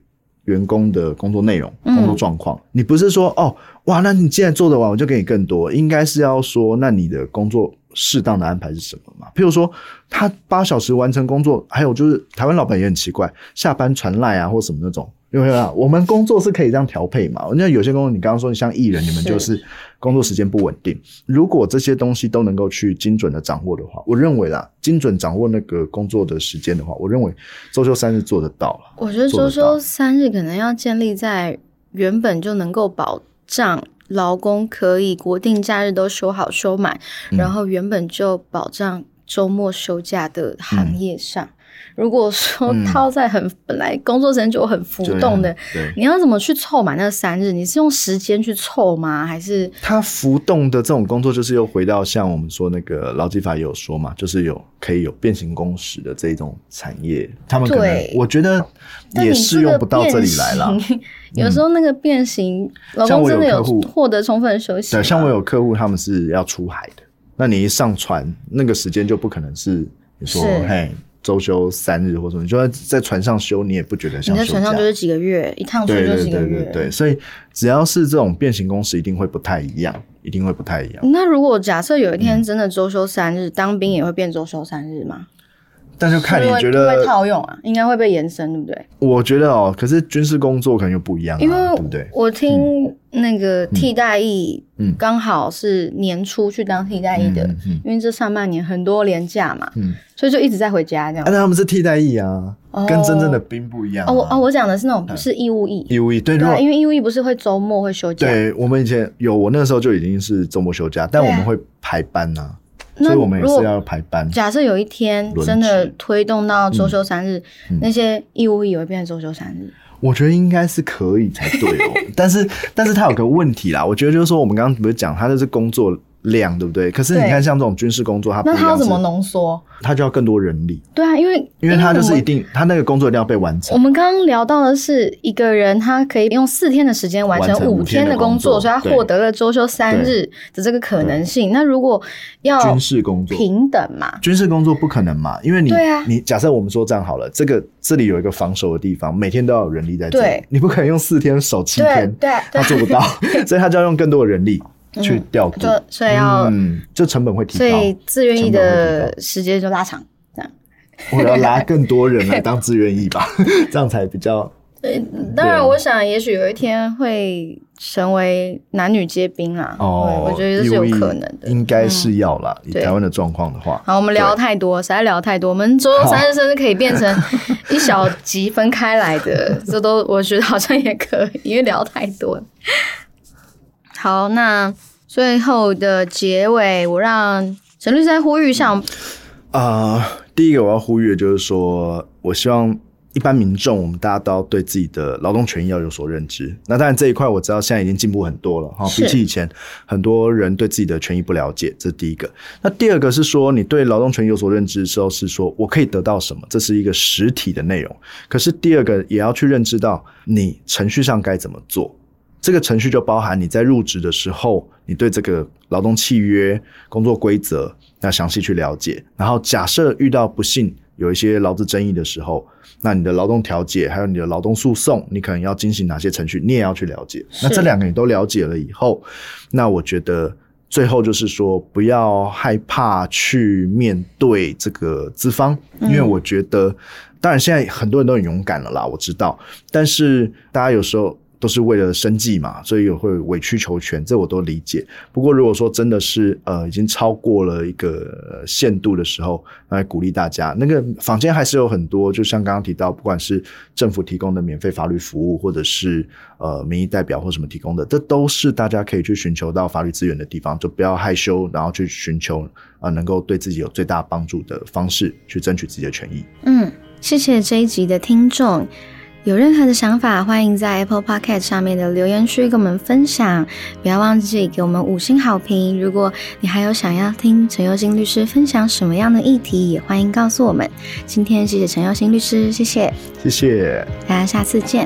员工的工作内容、嗯工作状况。你不是说哦，哇，那你既然做得完，我就给你更多。应该是要说，那你的工作适当的安排是什么嘛？譬如说，他八小时完成工作，还有就是台湾老板也很奇怪，下班传赖啊或什么那种。因为啊，我们工作是可以这样调配嘛。那有些工作，你刚刚说，你像艺人，你们就是工作时间不稳定。如果这些东西都能够去精准的掌握的话，我认为啦，精准掌握那个工作的时间的话，我认为周休三日做得到了。我觉得周休三日可能要建立在原本就能够保障劳工可以国定假日都收好收满，嗯然后原本就保障周末休假的行业上。如果说嗯套在很、本来工作时间就很浮动的，你要怎么去凑满那三日？你是用时间去凑吗？还是它浮动的这种工作，就是又回到像我们说那个劳基法也有说嘛，就是有可以有变形工时的这一种产业，他们可能我觉得也适用不到这里来了。有时候那个变形，老公真的有获得充分休息。对，像我有客户他们是要出海的，那你一上船，那个时间就不可能是你说嘿周休三日或什么，你就算在船上休，你也不觉得像你在船上就是几个月，一趟出对对就几个月。对对对，所以只要是这种变形工时，一定会不太一样，一定会不太一样。那如果假设有一嗯天真的周休三日，当兵也会变周休三日吗？但就看你会觉会不会得，套用啊？应该会被延伸，对不对？我觉得哦，可是军事工作可能又不一样、啊，因为对不对？我听那个替代役嗯，刚好是年初去当替代役的，嗯嗯因为这上半年很多年假嘛，嗯，所以就一直在回家这样。啊，那他们是替代役啊，哦跟真正的兵不一样、啊。哦，我哦，我讲的是那种不是义务役，义务役对，如对因为义务役不是会周末会休假，对我们以前有，我那时候就已经是周末休假，但我们会排班呐、那所以我们也是要排班。假设有一天真的推动到周休三日，嗯那些义务役也会变成周休三日。我觉得应该是可以才对哦，但是但是他有个问题啦，我觉得就是说我们刚刚不是讲他的是工作量对不对？可是你看像这种军事工作，它那它要怎么浓缩？它就要更多人力，对啊，因为因为它就是一定它那个工作一定要被完成我。们刚刚聊到的是一个人，他可以用四天的时间完完成五天天的的工作，工作所以他获得了周休三日的这个可能性。那如果要军事工作平等嘛，军事工作不可能嘛，因为你对啊你假设我们说这样好了，这个这里有一个防守的地方，每天都要有人力在这里，你不可能用四天守七对天，对对他，做不到，所以他就要用更多的人力去调度，就所以要，嗯，就成本会提高所以，自愿役成本会的时间就拉长，这样。我要拉 更多人来当自愿意吧，这样才比较 对当然，我想也许有一天会成为男女皆兵啦。哦，我觉得这是有可能的。应该是要啦。以台湾的状况的话，好，我们聊太多，实在聊太多。我们周休三日甚至可以变成一小集分开来的，这都我觉得好像也可以，因为聊太多了。好，那最后的结尾，我让陈律师再呼吁一下。啊、第一个我要呼吁的就是说，我希望一般民众，我们大家都要对自己的劳动权益要有所认知。那当然这一块我知道现在已经进步很多了哈，比起以前，很多人对自己的权益不了解，这是第一个。那第二个是说，你对劳动权益有所认知的时候，是说我可以得到什么，这是一个实体的内容。可是第二个也要去认知到你程序上该怎么做。这个程序就包含你在入职的时候，你对这个劳动契约、工作规则要详细去了解。然后，假设遇到不幸有一些劳资争议的时候，那你的劳动调解还有你的劳动诉讼，你可能要进行哪些程序，你也要去了解。那这两个你都了解了以后，那我觉得最后就是说，不要害怕去面对这个资方，因为我觉得，当然现在很多人都很勇敢了啦，我知道，但是大家有时候。都是为了生计嘛，所以也会委曲求全，这我都理解。不过如果说真的是呃已经超过了一个限度的时候，那鼓励大家，那个坊间还是有很多，就像刚刚提到，不管是政府提供的免费法律服务，或者是呃民意代表或什么提供的，这都是大家可以去寻求到法律资源的地方，就不要害羞，然后去寻求呃能够对自己有最大帮助的方式去争取自己的权益。嗯，谢谢这一集的听众。有任何的想法，欢迎在 Apple Podcast 上面的留言区跟我们分享。不要忘记给我们五星好评。如果你还有想要听陈佑新律师分享什么样的议题，也欢迎告诉我们。今天谢谢陈佑新律师，谢谢谢谢。大家，下次见。